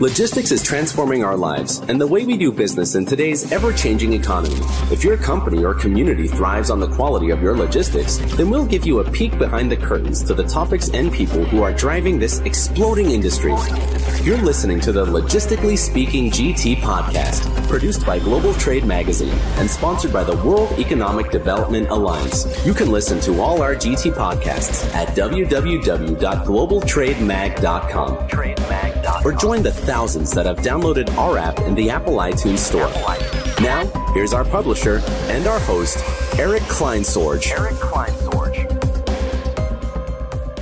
Logistics is transforming our lives and the way we do business in today's ever changing economy. If your company or community thrives on the quality of your logistics, then we'll give you a peek behind the curtains to the topics and people who are driving this exploding industry. You're listening to the Logistically Speaking GT podcast, produced by Global Trade Magazine and sponsored by the World Economic Development Alliance. You can listen to all our GT podcasts at www.globaltrademag.com or join the thousands that have downloaded our app in the Apple iTunes Store. Now, here's our publisher and our host, Eric Kleinsorge. Eric Kleinsorge.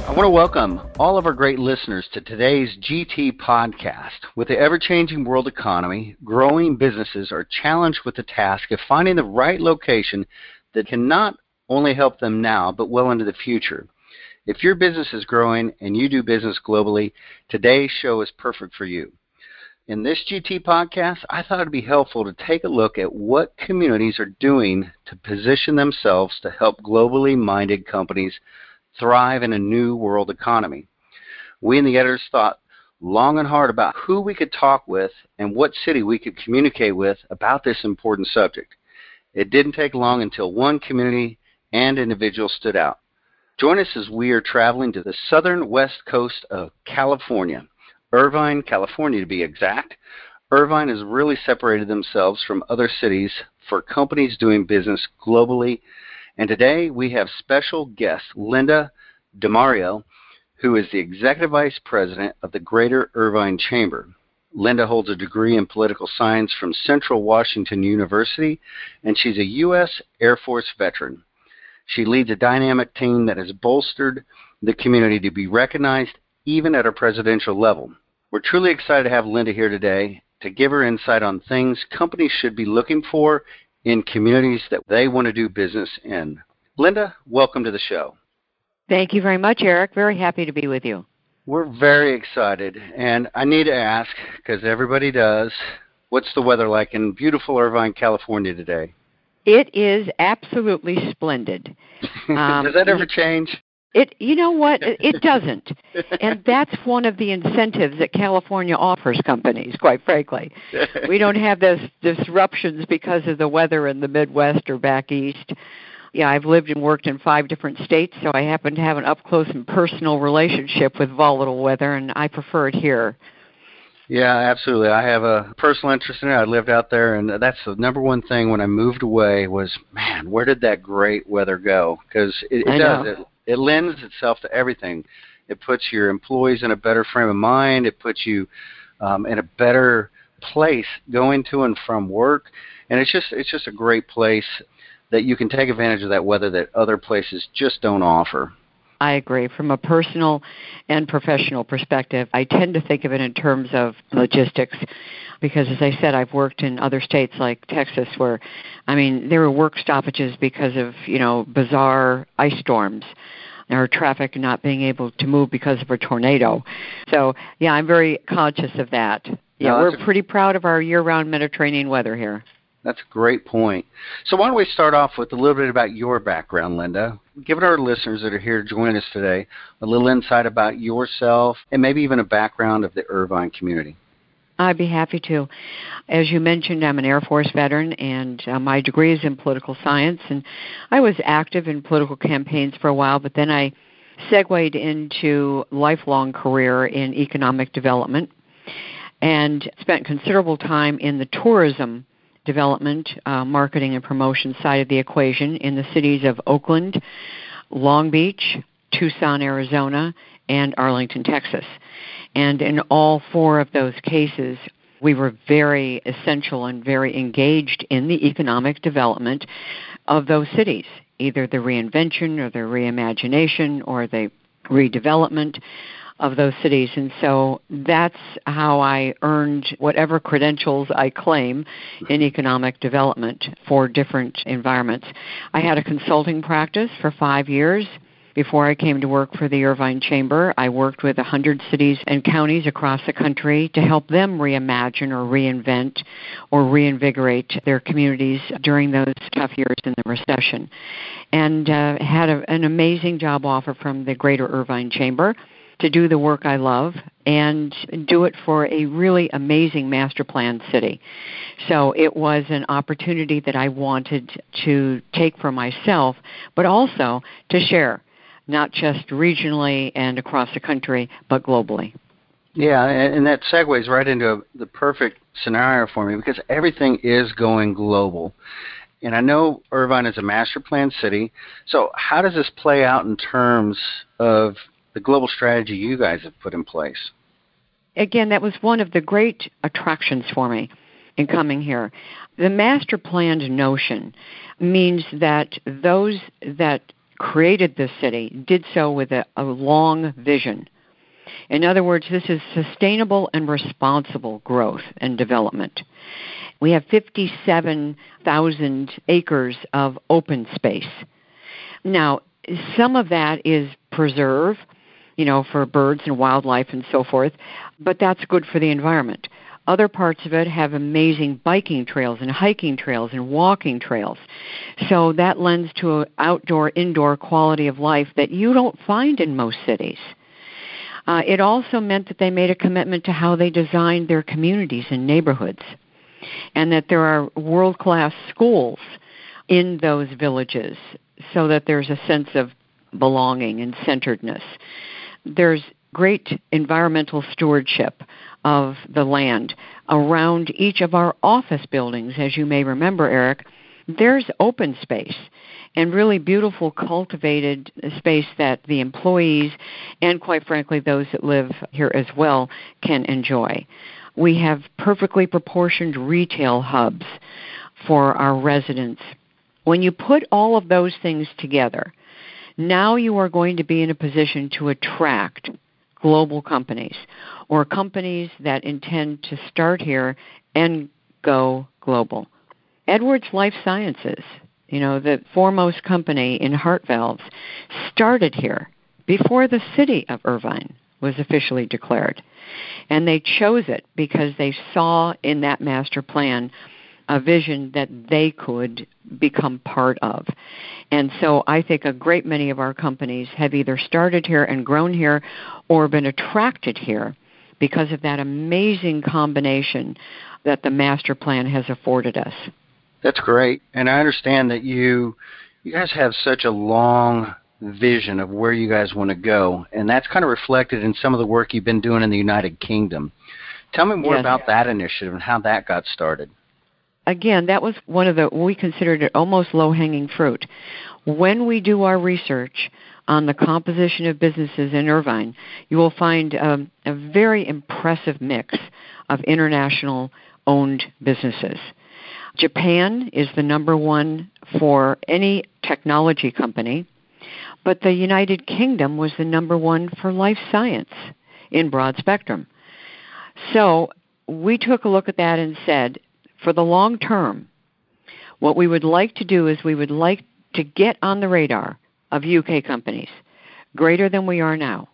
I want to welcome all of our great listeners to today's GT podcast. With the ever changing world economy, growing businesses are challenged with the task of finding the right location that can not only help them now, but well into the future. If your business is growing and you do business globally, today's show is perfect for you. In this GT podcast, I thought it'd be helpful to take a look at what communities are doing to position themselves to help globally minded companies thrive in a new world economy. We and the editors thought long and hard about who we could talk with and what city we could communicate with about this important subject. It didn't take long until one community and individual stood out. Join us as we are traveling to the southern west coast of California, Irvine, California to be exact. Irvine has really separated themselves from other cities for companies doing business globally. And today we have special guest Linda DiMario, who is the Executive Vice President of the Greater Irvine Chamber. Linda holds a degree in political science from Central Washington University, and she's a U.S. Air Force veteran. She leads a dynamic team that has bolstered the community to be recognized even at a presidential level. We're truly excited to have Linda here today to give her insight on things companies should be looking for in communities that they want to do business in. Linda, welcome to the show. Thank you very much, Eric. Very happy to be with you. We're very excited, and I need to ask, because everybody does, what's the weather like in beautiful Irvine, California today? It is absolutely splendid. Um, Does that ever change? It, you know what? It doesn't, and that's one of the incentives that California offers companies. Quite frankly, we don't have those disruptions because of the weather in the Midwest or back east. Yeah, I've lived and worked in five different states, so I happen to have an up close and personal relationship with volatile weather, and I prefer it here. Yeah, absolutely. I have a personal interest in it. I lived out there, and that's the number one thing when I moved away was, man, where did that great weather go? Because it, it does. It, it lends itself to everything. It puts your employees in a better frame of mind. It puts you um, in a better place going to and from work, and it's just it's just a great place that you can take advantage of that weather that other places just don't offer. I agree. From a personal and professional perspective, I tend to think of it in terms of logistics because as I said, I've worked in other states like Texas where I mean, there were work stoppages because of, you know, bizarre ice storms or traffic not being able to move because of a tornado. So, yeah, I'm very conscious of that. Yeah, no, we're a, pretty proud of our year-round Mediterranean weather here. That's a great point. So why don't we start off with a little bit about your background, Linda? Give our listeners that are here to join us today a little insight about yourself and maybe even a background of the Irvine community. I'd be happy to. As you mentioned, I'm an Air Force veteran, and uh, my degree is in political science. And I was active in political campaigns for a while, but then I segued into lifelong career in economic development, and spent considerable time in the tourism development, uh, marketing, and promotion side of the equation in the cities of Oakland, Long Beach, Tucson, Arizona, and Arlington, Texas. And in all four of those cases, we were very essential and very engaged in the economic development of those cities, either the reinvention or the reimagination or the redevelopment of those cities. And so that's how I earned whatever credentials I claim in economic development for different environments. I had a consulting practice for five years. Before I came to work for the Irvine Chamber, I worked with 100 cities and counties across the country to help them reimagine or reinvent or reinvigorate their communities during those tough years in the recession. And uh, had a, an amazing job offer from the Greater Irvine Chamber to do the work I love and do it for a really amazing master plan city. So it was an opportunity that I wanted to take for myself, but also to share, not just regionally and across the country, but globally. Yeah, and that segues right into the perfect scenario for me because everything is going global. And I know Irvine is a master plan city. So, how does this play out in terms of the global strategy you guys have put in place? Again, that was one of the great attractions for me in coming here. The master planned notion means that those that created this city did so with a, a long vision. In other words, this is sustainable and responsible growth and development. We have 57,000 acres of open space. Now, some of that is preserve, you know, for birds and wildlife and so forth, but that's good for the environment. Other parts of it have amazing biking trails and hiking trails and walking trails. So that lends to an outdoor indoor quality of life that you don't find in most cities. Uh, it also meant that they made a commitment to how they designed their communities and neighborhoods, and that there are world class schools in those villages so that there's a sense of belonging and centeredness. There's great environmental stewardship of the land around each of our office buildings. As you may remember, Eric, there's open space and really beautiful cultivated space that the employees and quite frankly those that live here as well can enjoy. We have perfectly proportioned retail hubs for our residents. When you put all of those things together, now you are going to be in a position to attract global companies or companies that intend to start here and go global. Edwards Life Sciences you know, the foremost company in heart valves, started here before the city of Irvine was officially declared. And they chose it because they saw in that master plan a vision that they could become part of. And so I think a great many of our companies have either started here and grown here or been attracted here because of that amazing combination that the master plan has afforded us. That's great. And I understand that you you guys have such a long vision of where you guys want to go, and that's kind of reflected in some of the work you've been doing in the United Kingdom. Tell me more yes. about that initiative and how that got started. Again, that was one of the we considered it almost low-hanging fruit. When we do our research on the composition of businesses in Irvine, you will find um, a very impressive mix of international owned businesses. Japan is the number one for any technology company, but the United Kingdom was the number one for life science in broad spectrum. So we took a look at that and said, for the long term, what we would like to do is we would like to get on the radar of UK companies greater than we are now,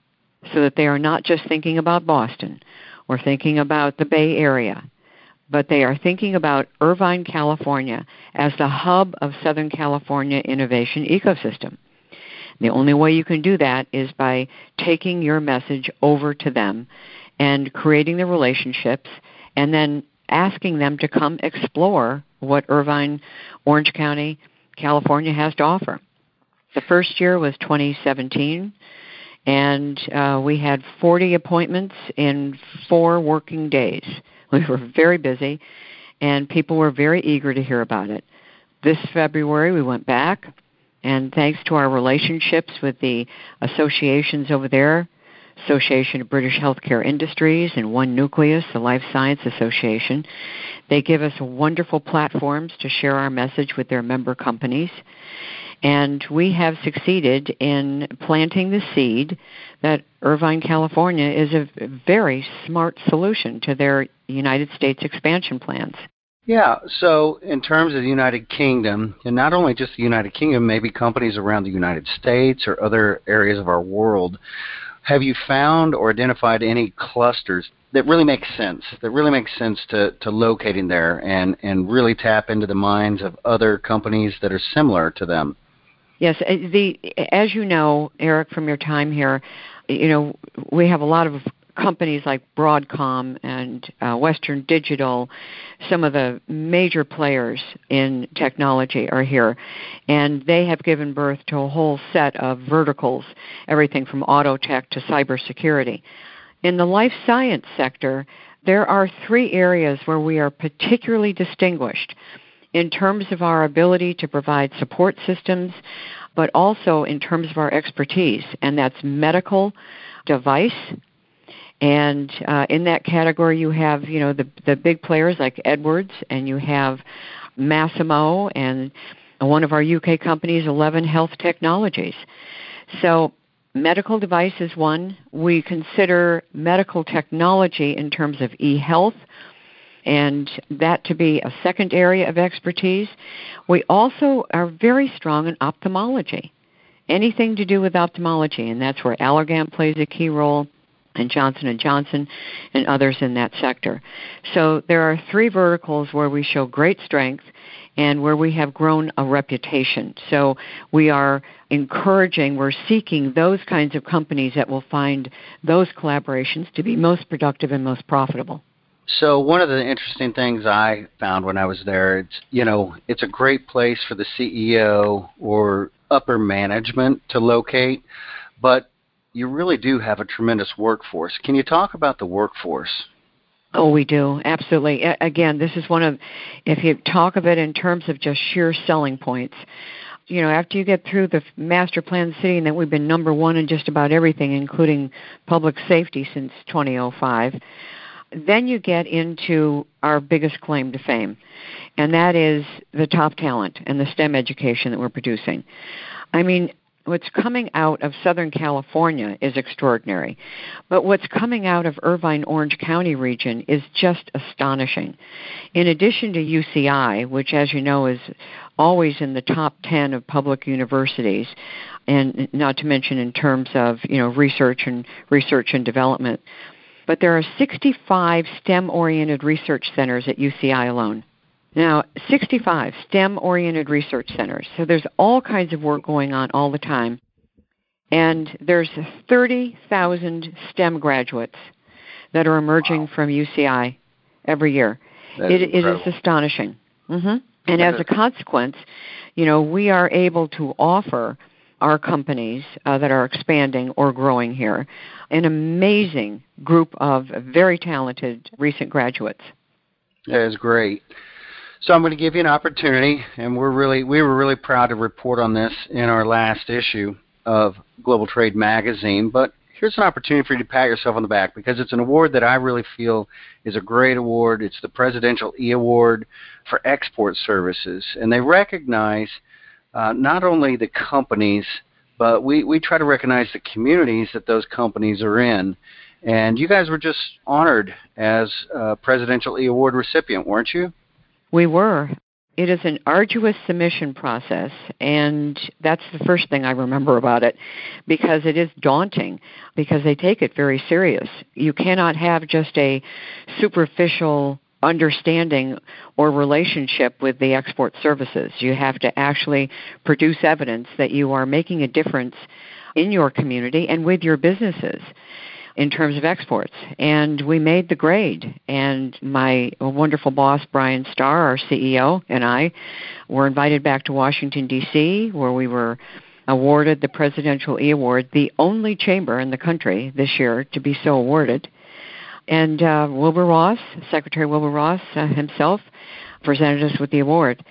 so that they are not just thinking about Boston or thinking about the Bay Area but they are thinking about Irvine, California as the hub of Southern California innovation ecosystem. The only way you can do that is by taking your message over to them and creating the relationships and then asking them to come explore what Irvine, Orange County, California has to offer. The first year was 2017, and uh, we had 40 appointments in four working days. We were very busy, and people were very eager to hear about it. This February, we went back, and thanks to our relationships with the associations over there, Association of British Healthcare Industries and One Nucleus, the Life Science Association. They give us wonderful platforms to share our message with their member companies. And we have succeeded in planting the seed that Irvine, California is a very smart solution to their United States expansion plans. Yeah, so in terms of the United Kingdom, and not only just the United Kingdom, maybe companies around the United States or other areas of our world, have you found or identified any clusters that really make sense, that really make sense to, to locating there and, and really tap into the minds of other companies that are similar to them? Yes, uh, the as you know, Eric, from your time here, you know, we have a lot of companies like Broadcom and uh, Western Digital, some of the major players in technology are here. And they have given birth to a whole set of verticals, everything from auto tech to cybersecurity. In the life science sector, there are three areas where we are particularly distinguished in terms of our ability to provide support systems, but also in terms of our expertise, and that's medical device and uh, in that category, you have you know the the big players like Edwards, and you have Masimo, and one of our UK companies, Eleven Health Technologies. So medical device is one. We consider medical technology in terms of e-health and that to be a second area of expertise. We also are very strong in ophthalmology. Anything to do with ophthalmology, and that's where Allergan plays a key role and Johnson and Johnson and others in that sector. So there are three verticals where we show great strength and where we have grown a reputation. So we are encouraging, we're seeking those kinds of companies that will find those collaborations to be most productive and most profitable. So one of the interesting things I found when I was there, it's you know, it's a great place for the CEO or upper management to locate, but you really do have a tremendous workforce. Can you talk about the workforce? Oh, we do absolutely. Again, this is one of, if you talk of it in terms of just sheer selling points, you know, after you get through the master plan city, and that we've been number one in just about everything, including public safety since 2005, then you get into our biggest claim to fame, and that is the top talent and the STEM education that we're producing. I mean, what's coming out of Southern California is extraordinary. But what's coming out of Irvine Orange County region is just astonishing. In addition to UCI, which as you know is always in the top 10 of public universities, and not to mention in terms of, you know, research and research and development, but there are 65 STEM oriented research centers at UCI alone. Now, 65 STEM oriented research centers. So there's all kinds of work going on all the time. And there's 30,000 STEM graduates that are emerging wow. from UCI every year. It, is astonishing. Mm-hmm. And as a consequence, you know, we are able to offer our companies uh, that are expanding or growing here an amazing group of very talented recent graduates. That is great. So I'm going to give you an opportunity, and we're really we were really proud to report on this in our last issue of Global Trade Magazine. But here's an opportunity for you to pat yourself on the back because it's an award that I really feel is a great award. It's the Presidential E Award for Export Services, and they recognize uh, not only the companies, but we, we try to recognize the communities that those companies are in. And you guys were just honored as a Presidential E Award recipient, weren't you? We were. It is an arduous submission process, and that's the first thing I remember about it because it is daunting because they take it very serious. You cannot have just a superficial understanding or relationship with the export services. You have to actually produce evidence that you are making a difference in your community and with your businesses in terms of exports. And we made the grade. And my wonderful boss, Bryan Starr, our CEO, and I were invited back to Washington, D.C., where we were awarded the Presidential E Award, the only chamber in the country this year to be so awarded. And uh, Wilbur Ross, Secretary Wilbur Ross uh, himself, presented us with the award.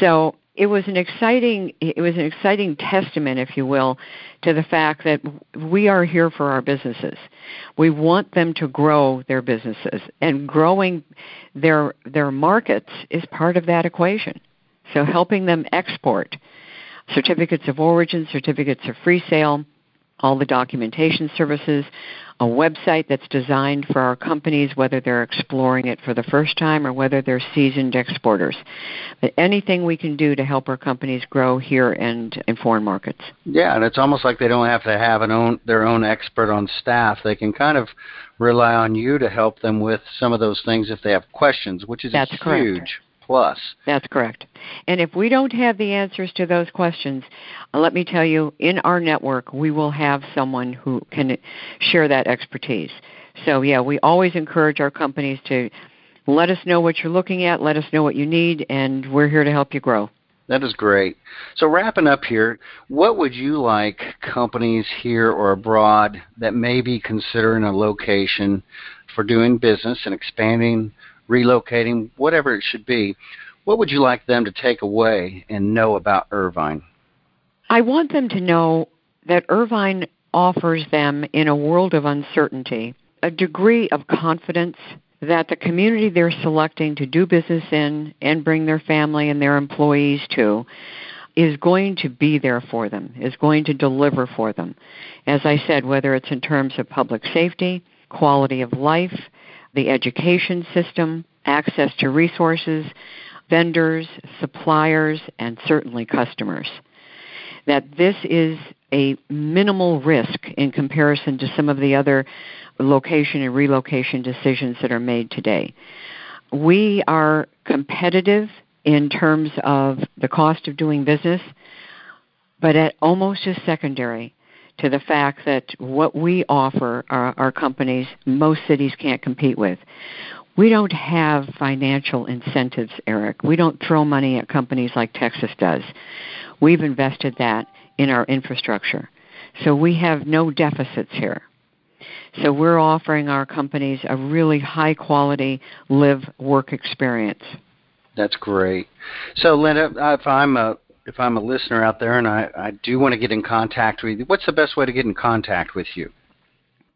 So it was an exciting it was an exciting testament if you will to the fact that we are here for our businesses. We want them to grow their businesses and growing their their markets is part of that equation. So helping them export certificates of origin certificates of free sale all the documentation services a website that's designed for our companies, whether they're exploring it for the first time or whether they're seasoned exporters. But anything we can do to help our companies grow here and in foreign markets. Yeah, and it's almost like they don't have to have an own their own expert on staff. They can kind of rely on you to help them with some of those things if they have questions, which is that's a correct. Plus. That's correct. And if we don't have the answers to those questions, uh, let me tell you, in our network, we will have someone who can share that expertise. So, yeah, we always encourage our companies to let us know what you're looking at, let us know what you need, and we're here to help you grow. That is great. So, wrapping up here, what would you like companies here or abroad that may be considering a location for doing business and expanding, relocating, whatever it should be, what would you like them to take away and know about Irvine? I want them to know that Irvine offers them, in a world of uncertainty, a degree of confidence that the community they're selecting to do business in and bring their family and their employees to is going to be there for them, is going to deliver for them. As I said, whether it's in terms of public safety, quality of life, the education system, access to resources, vendors, suppliers, and certainly customers. That this is a minimal risk in comparison to some of the other location and relocation decisions that are made today. We are competitive in terms of the cost of doing business, but at almost as secondary to the fact that what we offer our, our companies, most cities can't compete with. We don't have financial incentives, Eric. We don't throw money at companies like Texas does. We've invested that in our infrastructure. So we have no deficits here. So we're offering our companies a really high quality live work experience. That's great. So Linda, if I'm a if I'm a listener out there and I, I do want to get in contact with you, what's the best way to get in contact with you?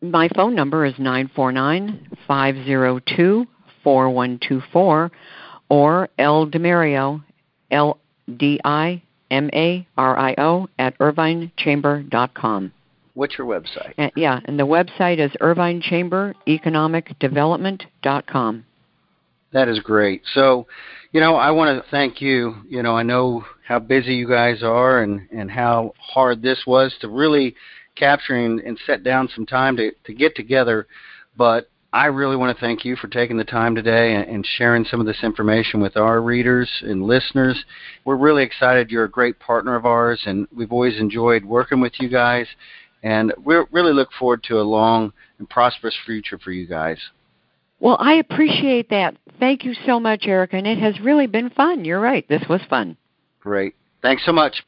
My phone number is nine four nine five zero two four one two four or L DiMario L D I M A R I O at irvinechamber.com. What's your website? Uh, yeah, and the website is irvinechambereconomicdevelopment.com. That is great. So, you know, I want to thank you. You know, I know how busy you guys are and, and how hard this was to really capture and, and set down some time to, to get together. But I really want to thank you for taking the time today and, and sharing some of this information with our readers and listeners. We're really excited. You're a great partner of ours, and we've always enjoyed working with you guys. And we really look forward to a long and prosperous future for you guys. Well, I appreciate that. Thank you so much, Erica, and it has really been fun. You're right. This was fun. Great. Thanks so much.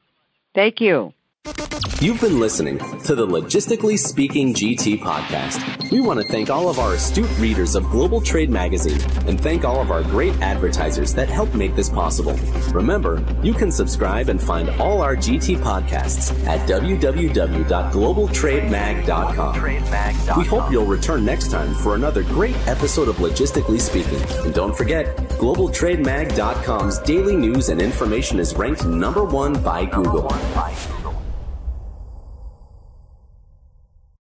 Thank you. You've been listening to the Logistically Speaking GT podcast. We want to thank all of our astute readers of Global Trade Magazine and thank all of our great advertisers that help make this possible. Remember, you can subscribe and find all our GT podcasts at www.globaltrademag.com. We hope you'll return next time for another great episode of Logistically Speaking. And don't forget, globaltrademag.com's daily news and information is ranked number one by Google.